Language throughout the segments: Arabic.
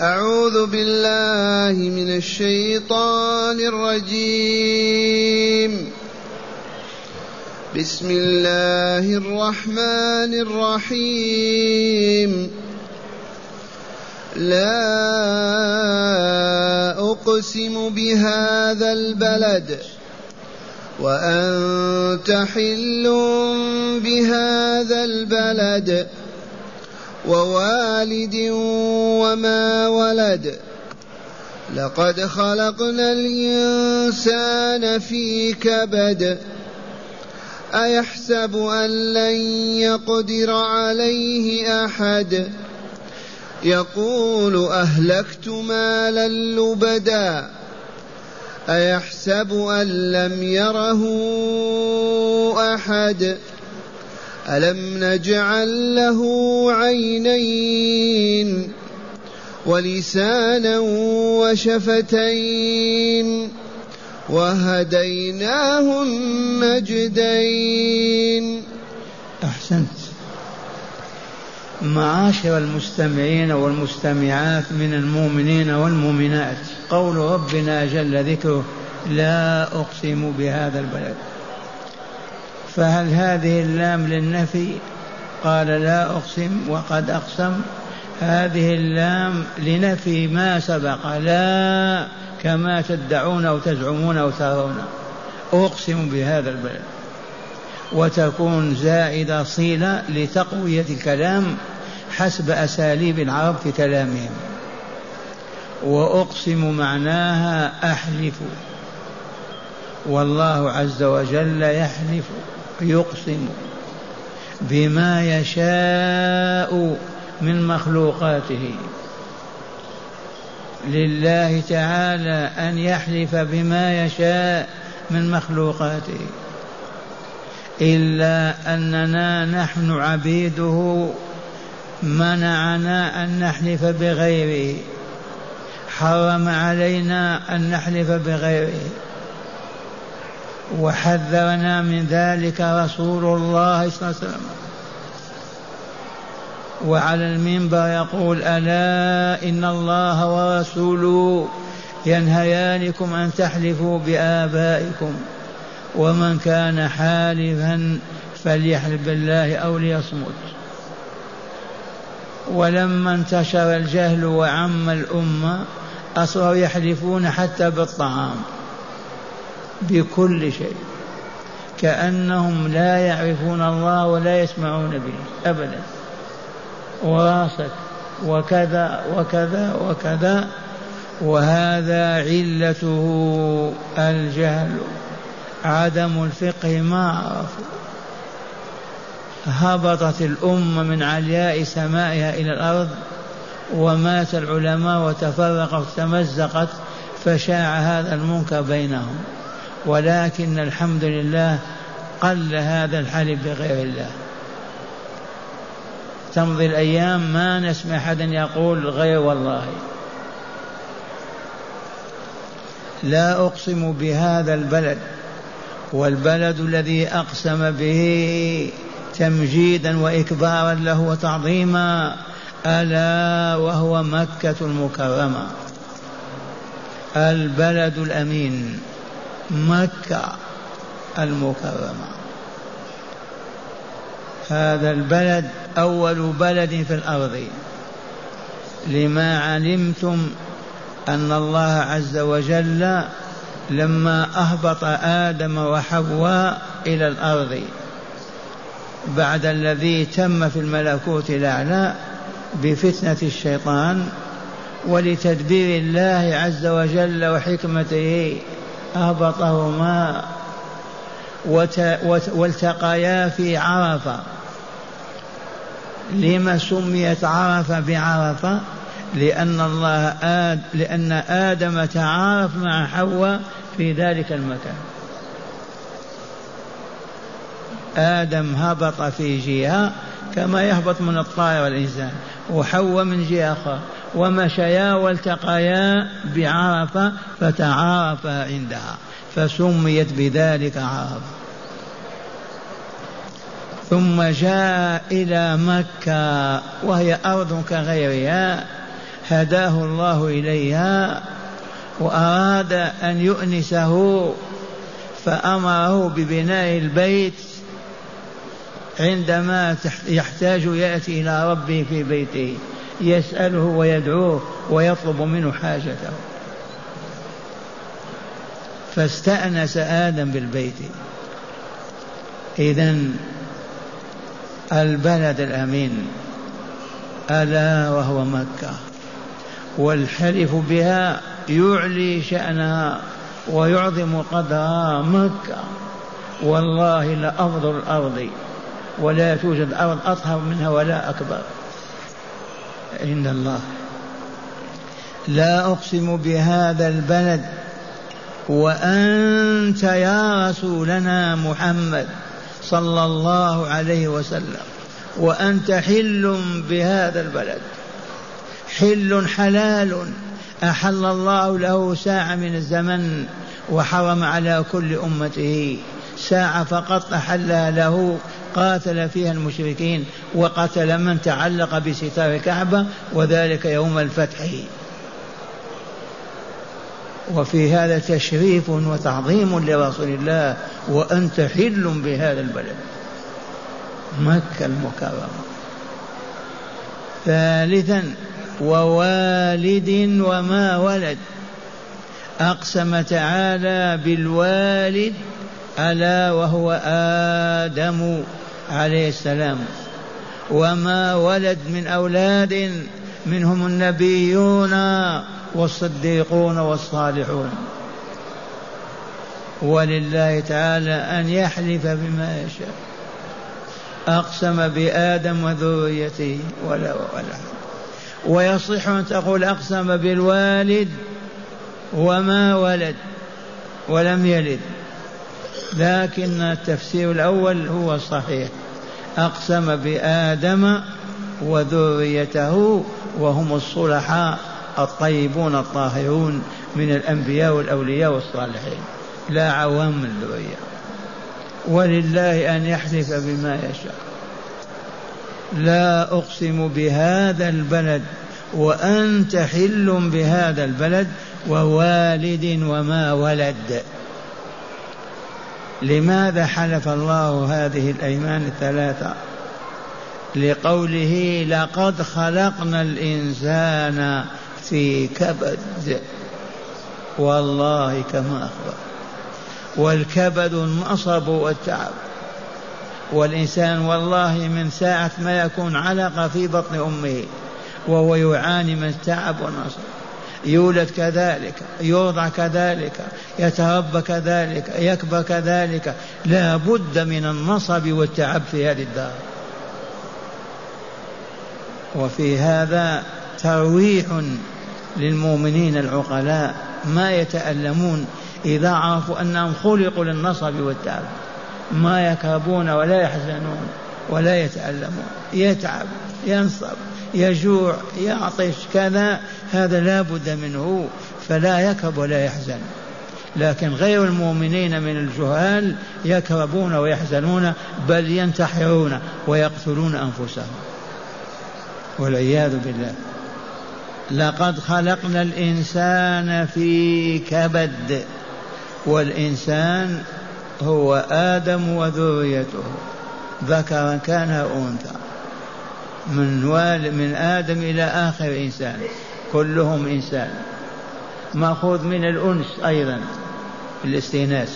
أعوذ بالله من الشيطان الرجيم. بسم الله الرحمن الرحيم. لا أقسم بهذا البلد وأنت حل بهذا البلد. ووالد وما ولد. لقد خلقنا الإنسان في كبد. أيحسب أن لن يقدر عليه أحد؟ يقول أهلكت مالا لبدا. أيحسب أن لم يره أحد؟ ألم نجعل له عينين ولسانا وشفتين وهديناه النجدين أحسنت. معاشر المستمعين والمستمعات من المؤمنين والمؤمنات قول ربنا جل ذكره لا أقسم بهذا البلد. فهل هذه اللام للنفي؟ قال لا أقسم وقد أقسم. هذه اللام لنفي ما سبق. لا كما تدعون أو تزعمون أو ترون. أقسم بهذا البلد. وتكون زائدة صيلة لتقوية الكلام حسب أساليب العرب في كلامهم. وأقسم معناها أحلف. والله عز وجل يحلف. يقسم بما يشاء من مخلوقاته. لله تعالى أن يحلف بما يشاء من مخلوقاته. إلا أننا نحن عبيده منعنا أن نحلف بغيره. حرم علينا أن نحلف بغيره. وحذرنا من ذلك رسول الله صلى الله عليه وسلم. وعلى المنبر يقول ألا إن الله ورسوله ينهيانكم أن تحلفوا بآبائكم ومن كان حالفا فليحلف بالله أو ليصمت. ولما انتشر الجهل وعم الأمة أصبحوا يحلفون حتى بالطعام. بكل شيء. كأنهم لا يعرفون الله ولا يسمعون به أبدا. وراسك وكذا وكذا وكذا. وهذا علته الجهل عدم الفقه ما عرفوا. هبطت الأمة من علياء سمائها إلى الأرض ومات العلماء وتفرقت وتمزقت فشاع هذا المنكر بينهم. ولكن الحمد لله قل هذا الحلف بغير الله. تمضي الأيام ما نسمع أحدا يقول غير والله. لا أقسم بهذا البلد والبلد الذي أقسم به تمجيدا وإكبارا له وتعظيما ألا وهو مكة المكرمة. البلد الأمين. مكة المكرمة. هذا البلد أول بلد في الأرض. لما علمتم أن الله عز وجل لما أهبط آدم وحواء إلى الأرض بعد الذي تم في الملكوت الأعلى بفتنة الشيطان ولتدبير الله عز وجل وحكمته أهبطهما والتقيا في عرفة. لما سميت عرفة بعرفة؟ لأن الله آد لأن آدم تعارف مع حواء في ذلك المكان. آدم هبط في جهة كما يهبط من الطائر والإنسان. وحواء من جهة أخرى ومشيا والتقيا بعرفة فتعارفا عندها. فسميت بذلك عرفة. ثم جاء إلى مكة وهي أرض كغيرها. هداه الله إليها وأراد أن يؤنسه. فأمره ببناء البيت عندما يحتاج يأتي إلى ربه في بيته يسأله ويدعوه ويطلب منه حاجته. فاستأنس آدم بالبيت. إذا البلد الأمين ألا وهو مكة. والحلف بها يعلي شأنها ويعظم قدرها مكة. والله لأفضل الأرض. ولا توجد أرض أطهر منها ولا أكبر. عند الله. لا أقسم بهذا البلد. وأنت يا رسولنا محمد صلى الله عليه وسلم. وأنت حل بهذا البلد. حل حلال. أحل الله له ساعة من الزمن وحرم على كل أمته. ساعة فقط أحلها له. قاتل فيها المشركين وقتل من تعلق بستار الكعبة وذلك يوم الفتح. وفي هذا تشريف وتعظيم لرسول الله وأنت حل بهذا البلد. مكة المكرمة. ثالثا ووالد وما ولد. أقسم تعالى بالوالد ألا وهو آدم. عليه السلام. وما ولد من أولاد منهم النبيون والصديقون والصالحون. ولله تعالى أن يحلف بما يشاء. أقسم بآدم وذريته ولا ولا ويصح أن تقول أقسم بالوالد وما ولد ولم يلد. لكن التفسير الأول هو الصحيح أقسم بآدم وذريته وهم الصلحاء الطيبون الطاهرون من الأنبياء والأولياء والصالحين. لا عوام الذرية. ولله أن يحلف بما يشاء. لا أقسم بهذا البلد وأنت حل بهذا البلد ووالد وما ولد. لماذا حلف الله هذه الأيمان الثلاثة؟ لقوله لقد خلقنا الإنسان في كبد. والله كما أخبر. والكبد النصب والتعب. والإنسان والله من ساعة ما يكون علقة في بطن أمه وهو يعاني من التعب والنصب. يولد كذلك يوضع كذلك يتربى كذلك يكبر كذلك. لا بد من النصب والتعب في هذه الدار. وفي هذا ترويح للمؤمنين العقلاء ما يتألمون إذا عرفوا أنهم خلقوا للنصب والتعب. ما يكربون ولا يحزنون ولا يتألمون يتعب ينصب. يجوع يعطش كذا هذا لا بد منه فلا يكرب ولا يحزن. لكن غير المؤمنين من الجهال يكربون ويحزنون بل ينتحرون ويقتلون أنفسهم. والعياذ بالله. لقد خلقنا الإنسان في كبد والإنسان هو آدم وذريته ذكرا كان أنثى. من والد من آدم إلى آخر إنسان. كلهم إنسان. مأخوذ من الأنس أيضا الاستئناس.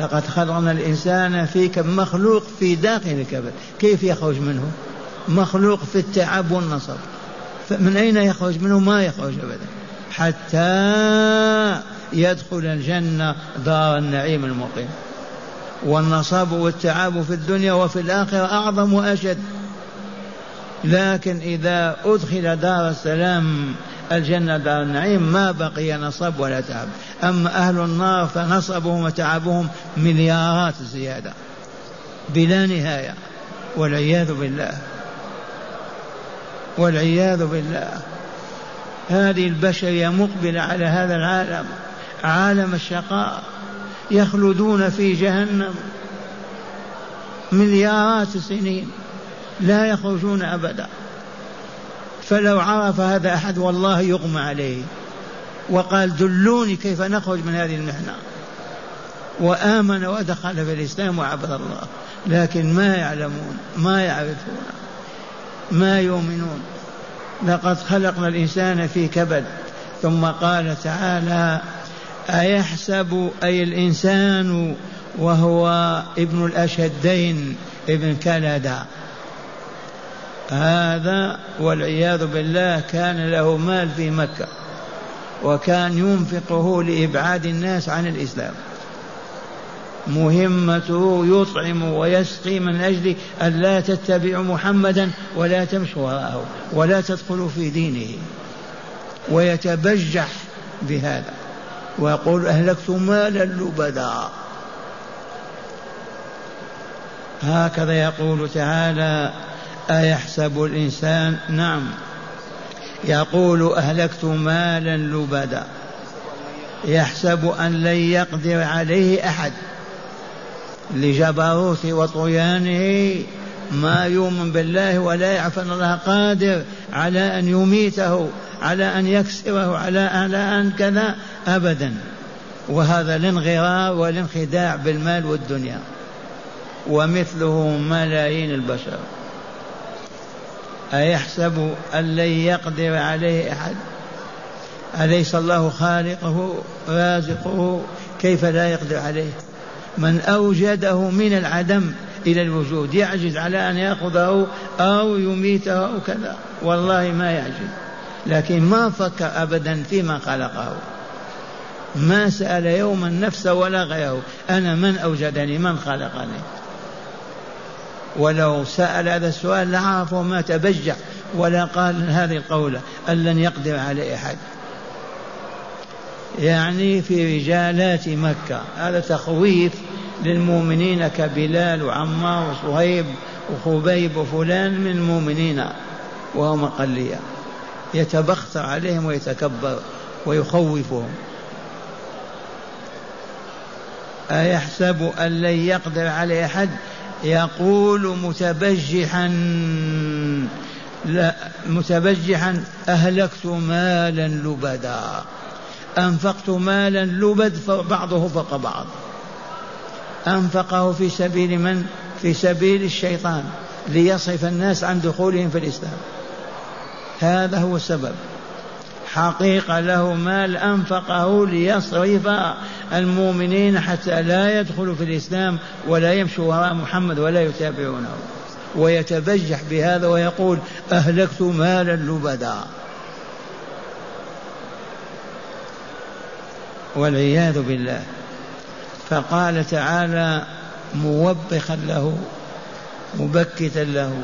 لقد خلقنا الإنسان في مخلوق في داخل الكبد. كيف يخرج منه؟ مخلوق في التعب والنصب. من أين يخرج منه؟ ما يخرج أبدا. حتى يدخل الجنة دار النعيم المقيم. والنصب والتعب في الدنيا وفي الآخرة أعظم وأشد. لكن إذا أدخل دار السلام الجنة دار النعيم ما بقي نصب ولا تعب. أما أهل النار فنصبهم وتعبهم مليارات زيادة. بلا نهاية. والعياذ بالله. والعياذ بالله. هذه البشرية مقبلة على هذا العالم. عالم الشقاء. يخلدون في جهنم. مليارات السنين لا يخرجون أبدا. فلو عرف هذا أحد والله يغمى عليه. وقال دلوني كيف نخرج من هذه المحنة وآمن ودخل في الإسلام وعبد الله. لكن ما يعلمون ما يعرفون ما يؤمنون. لقد خلقنا الإنسان في كبد. ثم قال تعالى أيحسب أي الإنسان وهو ابن الأشدين ابن كندا هذا والعياذ بالله كان له مال في مكة وكان ينفقه لإبعاد الناس عن الإسلام. مهمته يطعم ويسقي من أجل أن لا تتبعوا محمدا ولا تمشوا وراءه ولا تدخلوا في دينه. ويتبجح بهذا ويقول أهلكت مالا لبدا. هكذا يقول تعالى أيحسب الإنسان؟ نعم. يقول أهلكت مالا لبدا. يحسب أن لن يقدر عليه أحد. لجبروت وطغيانه ما يؤمن بالله ولا يعرف أن الله قادر على أن يميته على أن يكسره على على أن كذا أبدا. وهذا الانغرار والانخداع بالمال والدنيا. ومثله ملايين البشر. أيحسب أن لن يقدر عليه أحد؟ أليس الله خالقه رازقه؟ كيف لا يقدر عليه؟ من أوجده من العدم إلى الوجود يعجز على أن يأخذه أو يميته أو كذا؟ والله ما يعجز. لكن ما فكر أبدا فيما خلقه. ما سأل يوما نفسه ولا غيره أنا من أوجدني؟ من خلقني؟ ولو سأل هذا السؤال لعرفه ما تبجح ولا قال هذه القولة أن لن يقدر عليه أحد. يعني في رجالات مكة هذا تخويف للمؤمنين كبلال وعمار وصهيب وخبيب وفلان من المؤمنين وهم أقلية يتبختر عليهم ويتكبر ويخوفهم. أيحسب أن لن يقدر عليه أحد؟ يقول متبجحا لا متبجحا أهلكت مالا لبدا. أنفقت مالا لبد بعضه فوق بعض. أنفقه في سبيل من؟ في سبيل الشيطان ليصرف الناس عن دخولهم في الإسلام. هذا هو السبب. حقيقة له مال أنفقه ليصرف المؤمنين حتى لا يدخلوا في الإسلام ولا يمشوا وراء محمد ولا يتابعونه. ويتبجح بهذا ويقول أهلكت مالا لبدا. والعياذ بالله. فقال تعالى موبخا له مبكتا له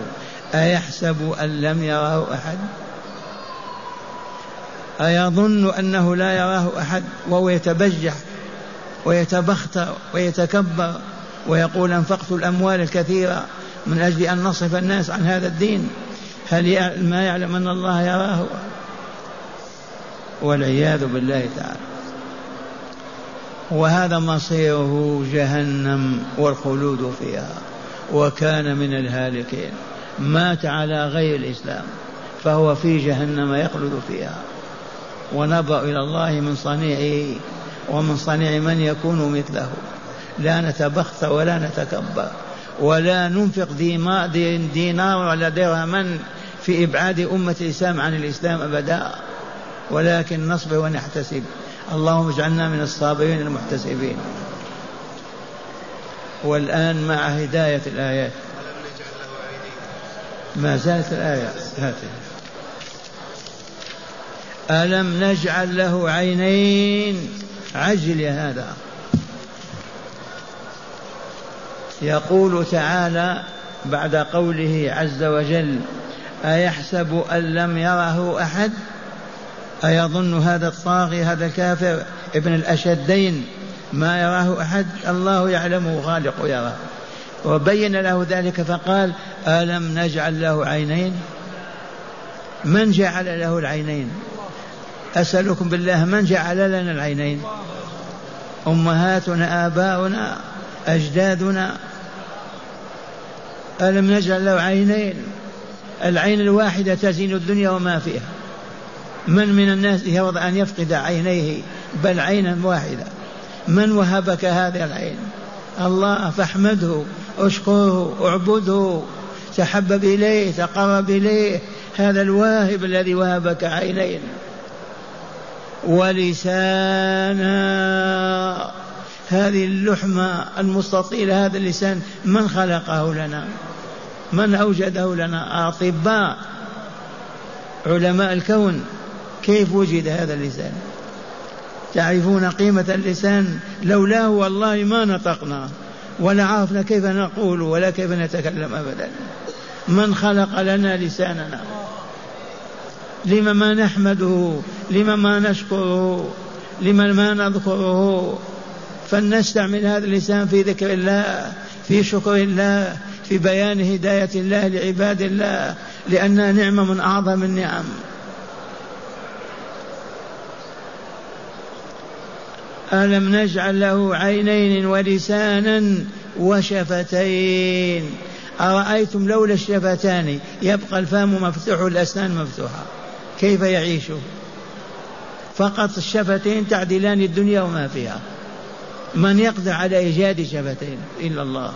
أيحسب أن لم يراه أحد؟ أيظن أنه لا يراه أحد وهو يتبجح ويتبختر ويتكبر ويقول أنفقت الأموال الكثيرة من أجل أن نصرف الناس عن هذا الدين. هل ما يعلم أن الله يراه؟ والعياذ بالله تعالى. وهذا مصيره جهنم والخلود فيها. وكان من الهالكين. مات على غير الإسلام. فهو في جهنم يخلد فيها. ونبأ إلى الله من صنيعه ومن صنيع من يكون مثله. لا نتبخت ولا نتكبر ولا ننفق دينار ولا درهما في إبعاد أمة الإسلام عن الإسلام أبدا. ولكن نصبر ونحتسب. اللهم اجعلنا من الصابرين المحتسبين. والآن مع هداية الآيات. ما زالت الآية؟ هاته ألم نجعل له عينين؟ عجل هذا. يقول تعالى بعد قوله عز وجل أيحسب أن لم يره أحد؟ أيظن هذا الطاغي هذا الكافر ابن الأشدين ما يراه أحد؟ الله يعلمه خالق يراه. وبين له ذلك فقال ألم نجعل له عينين؟ من جعل له العينين؟ أسألكم بالله من جعل لنا العينين. أمهاتنا آباؤنا أجدادنا. ألم نجعل له عينين؟ العين الواحدة تزين الدنيا وما فيها. من من الناس يرضى أن يفقد عينيه؟ بل عينا واحدة من وهبك هذه العين؟ الله فاحمده اشكره اعبده. تحبب إليه تقرب إليه. هذا الواهب الذي وهبك عينين. ولسانا. هذه اللحمة المستطيلة هذا اللسان من خلقه لنا؟ من أوجده لنا؟ أطباء علماء الكون كيف وجد هذا اللسان؟ تعرفون قيمة اللسان؟ لولاه والله ما نطقنا ولا عرفنا كيف نقول ولا كيف نتكلم أبدا. من خلق لنا لساننا؟ لما ما نحمده لما ما نشكره لما ما نذكره. فلنستعمل هذا اللسان في ذكر الله في شكر الله في بيان هداية الله لعباد الله لأنها نعمة من أعظم النعم. ألم نجعل له عينين ولسانا وشفتين؟ أرأيتم لولا الشفتان؟ يبقى الفم مفتوح والأسنان مفتوحة. كيف يعيش؟ فقط الشفتين تعدلان الدنيا وما فيها. من يقدر على إيجاد شفتين إلا الله.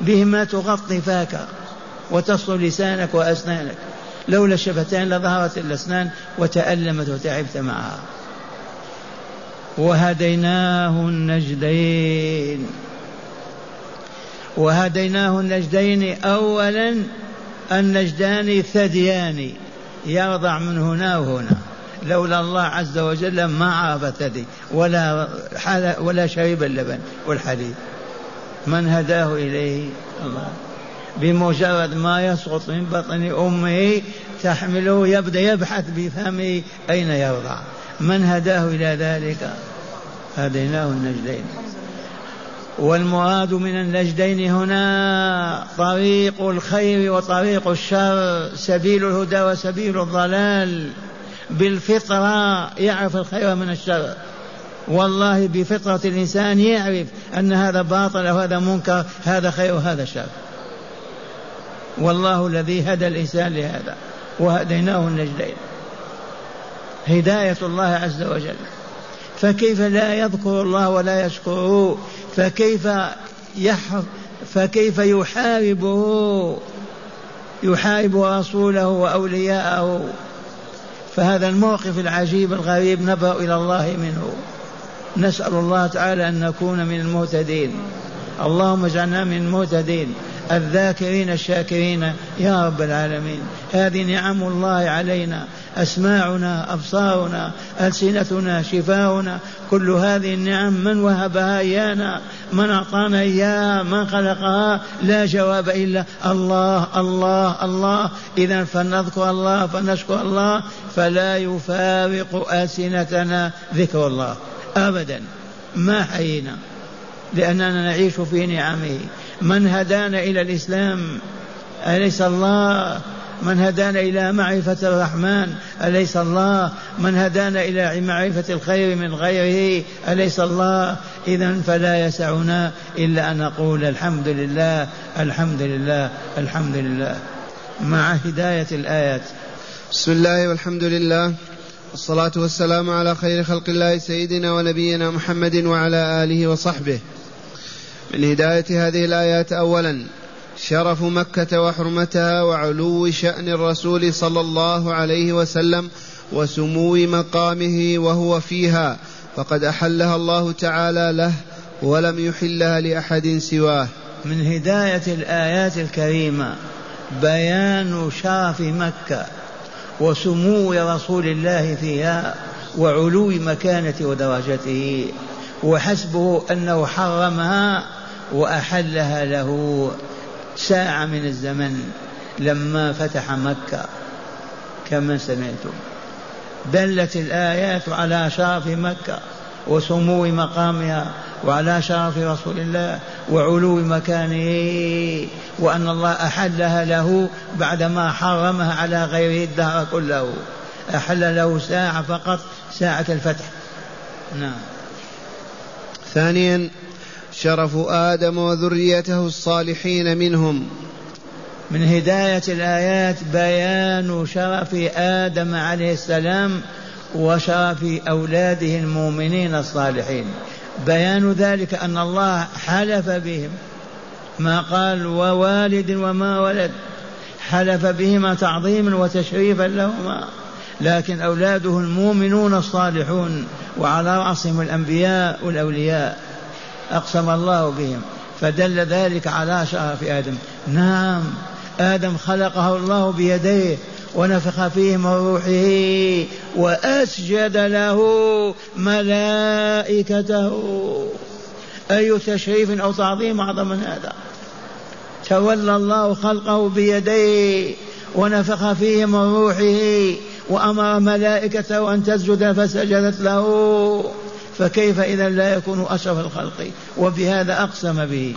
بهما تغطي فاك وتصل لسانك وأسنانك. لولا الشفتين لظهرت الأسنان وتألمت وتعبت معها. وهديناه النجدين. وهديناه النجدين أولا النجدان ثديان يرضع من هنا وهنا. لولا الله عز وجل ما عرف ثدي ولا ولا شرب اللبن والحليب. من هداه إليه؟ الله. بمجرد ما يسقط من بطن أمه تحمله يبدأ يبحث بفمه أين يرضع. من هداه إلى ذلك؟ هديناه النجدين. والمراد من النجدين هنا طريق الخير وطريق الشر سبيل الهدى وسبيل الضلال. بالفطرة يعرف الخير من الشر. والله بفطرة الإنسان يعرف أن هذا باطل أو هذا منكر هذا خير وهذا شر. والله الذي هدى الإنسان لهذا وهديناه النجدين. هداية الله عز وجل. فكيف لا يذكر الله ولا يشكره؟ فكيف يحف فكيف يحاربه؟ يحارب رسوله وأولياءه. فهذا الموقف العجيب الغريب نبأ إلى الله منه. نسأل الله تعالى أن نكون من المهتدين. اللهم اجعلنا من المهتدين. الذاكرين الشاكرين يا رب العالمين. هذه نعم الله علينا أسماعنا أبصارنا ألسنتنا شفاؤنا. كل هذه النعم من وهبها إيانا من أعطانا إياها من خلقها لا جواب إلا الله الله الله. إذا فلنذكر الله فنشكر الله فلا يفارق ألسنتنا ذكر الله أبدا. ما حيينا؟ لأننا نعيش في نعمه. من هدانا إلى الإسلام؟ أليس الله من هدانا إلى معرفة الرحمن؟ أليس الله من هدانا إلى معرفة الخير من غيره؟ أليس الله؟ إذا فلا يسعنا إلا أن نقول الحمد لله الحمد لله الحمد لله. مع هداية الآيات. بسم الله والحمد لله والصلاة والسلام على خير خلق الله سيدنا ونبينا محمد وعلى آله وصحبه. من هداية هذه الآيات أولا شرف مكة وحرمتها وعلو شأن الرسول صلى الله عليه وسلم وسمو مقامه وهو فيها فقد أحلها الله تعالى له ولم يحلها لأحد سواه. من هداية الآيات الكريمة بيان شرف مكة وسمو رسول الله فيها وعلو مكانته ودرجته. وحسبه أنه حرمها وأحلها له ساعة من الزمن لما فتح مكة. كما سمعتم. دلت الآيات على شرف مكة وسمو مقامها وعلى شرف رسول الله وعلو مكانه وأن الله أحلها له بعدما حرمها على غيره الدهر كله. أحل له ساعة فقط ساعة الفتح. نعم. ثانيا شرف آدم وذريته الصالحين منهم. من هداية الآيات بيان شرف آدم عليه السلام وشرف أولاده المؤمنين الصالحين. بيان ذلك أن الله حلف بهم. ما قال ووالد وما ولد. حلف بهما تعظيما وتشريفا لهما. لكن أولاده المؤمنون الصالحون وعلى رأسهم الأنبياء والأولياء. أقسم الله بهم. فدل ذلك على شرف آدم. نعم آدم خلقه الله بيديه ونفخ فيه من روحه وأسجد له ملائكته. أي تشريف أو تعظيم أعظم من هذا؟ تولى الله خلقه بيديه ونفخ فيه من روحه وأمر ملائكته أن تسجد فسجدت له. فكيف إذا لا يكون أشرف الخلق؟ وبهذا أقسم به.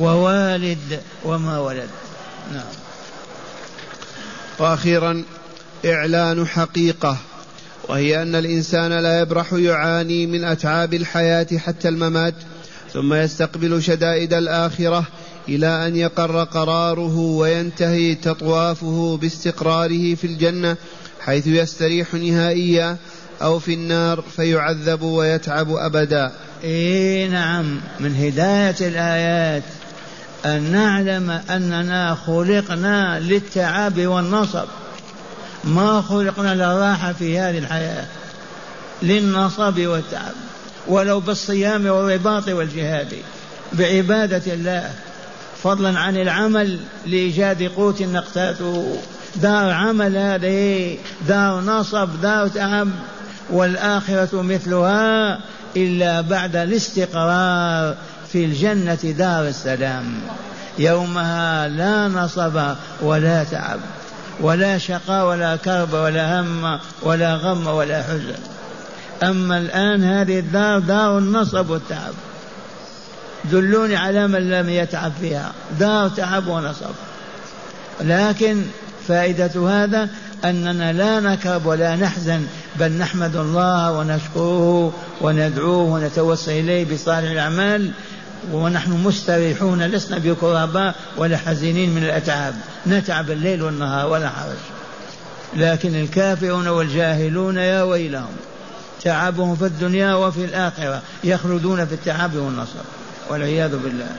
ووالد وما ولد. نعم. وأخيرا إعلان حقيقة وهي أن الإنسان لا يبرح يعاني من أتعاب الحياة حتى الممات ثم يستقبل شدائد الآخرة إلى أن يقر قراره وينتهي تطوافه باستقراره في الجنة حيث يستريح نهائيا أو في النار فيعذب ويتعب أبدا. اي نعم. من هداية الآيات أن نعلم أننا خلقنا للتعب والنصب. ما خلقنا للراحة في هذه الحياة للنصب والتعب ولو بالصيام والرباط والجهاد بعبادة الله. فضلا عن العمل لإيجاد قوت نقتاته دار عمل هذه دار نصب دار تعب والآخرة مثلها إلا بعد الاستقرار في الجنة دار السلام. يومها لا نصب ولا تعب ولا شقاء ولا كرب ولا هم ولا غم ولا حزن. أما الآن هذه الدار دار النصب والتعب. دلوني على من لم يتعب فيها. دار تعب ونصب لكن فائدة هذا أننا لا نكرب ولا نحزن بل نحمد الله ونشكره وندعوه ونتوسل إليه بصالح الأعمال ونحن مستريحون لسنا بكرباء ولا حزينين من الأتعاب. نتعب الليل والنهار ولا حرج. لكن الكافرون والجاهلون يا ويلهم تعبهم في الدنيا وفي الآخرة يخلدون في التعب والنصر. والعياذ بالله.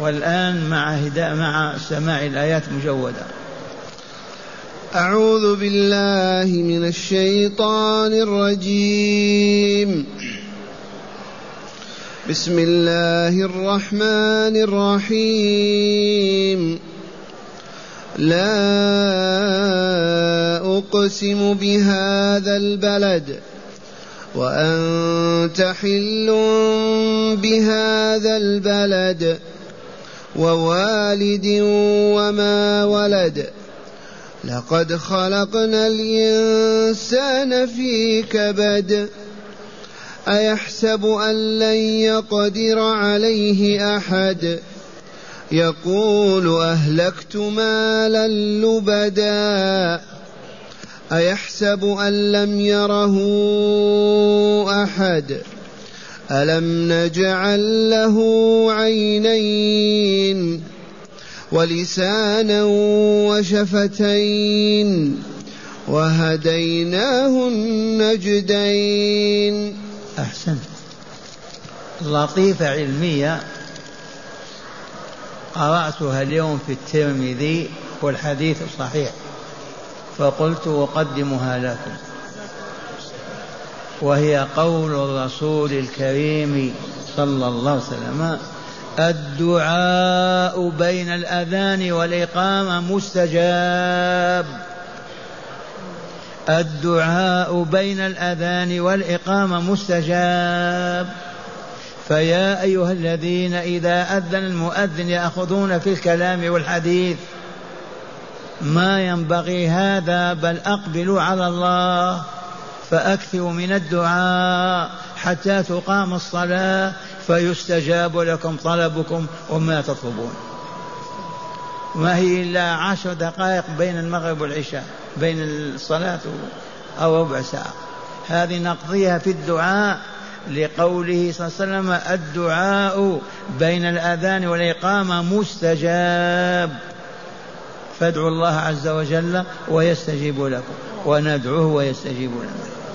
والآن مع هداء مع سماع الآيات مجودة. أعوذ بالله من الشيطان الرجيم. بسم الله الرحمن الرحيم. لا أقسم بهذا البلد. وأنت حل بهذا البلد ووالد وما ولد. لقد خلقنا الإنسان في كبد. أيحسب أن لن يقدر عليه أحد؟ يقول أهلكت مالا لبدا. أيحسب أن لم يره أحد؟ ألم نجعل له عينين ولسانا وشفتين وهديناه النجدين؟ أحسنت. لطيفة علمية قرأتها اليوم في الترمذي والحديث صحيح. فقلت أقدمها لكم. وهي قول الرسول الكريم صلى الله عليه وسلم الدعاء بين الأذان والإقامة مستجاب. الدعاء بين الأذان والإقامة مستجاب. فيا أيها الذين إذا أذن المؤذن يأخذون في الكلام والحديث ما ينبغي هذا بل أقبلوا على الله فأكثروا من الدعاء حتى تقام الصلاة فيستجاب لكم طلبكم وما تطلبون. ما هي إلا عشر دقائق بين المغرب والعشاء بين الصلاة أو ربع ساعة. هذه نقضيها في الدعاء لقوله صلى الله عليه وسلم الدعاء بين الأذان والإقامة مستجاب. فادعوا الله عز وجل ويستجيب لكم وندعوه ويستجيب لنا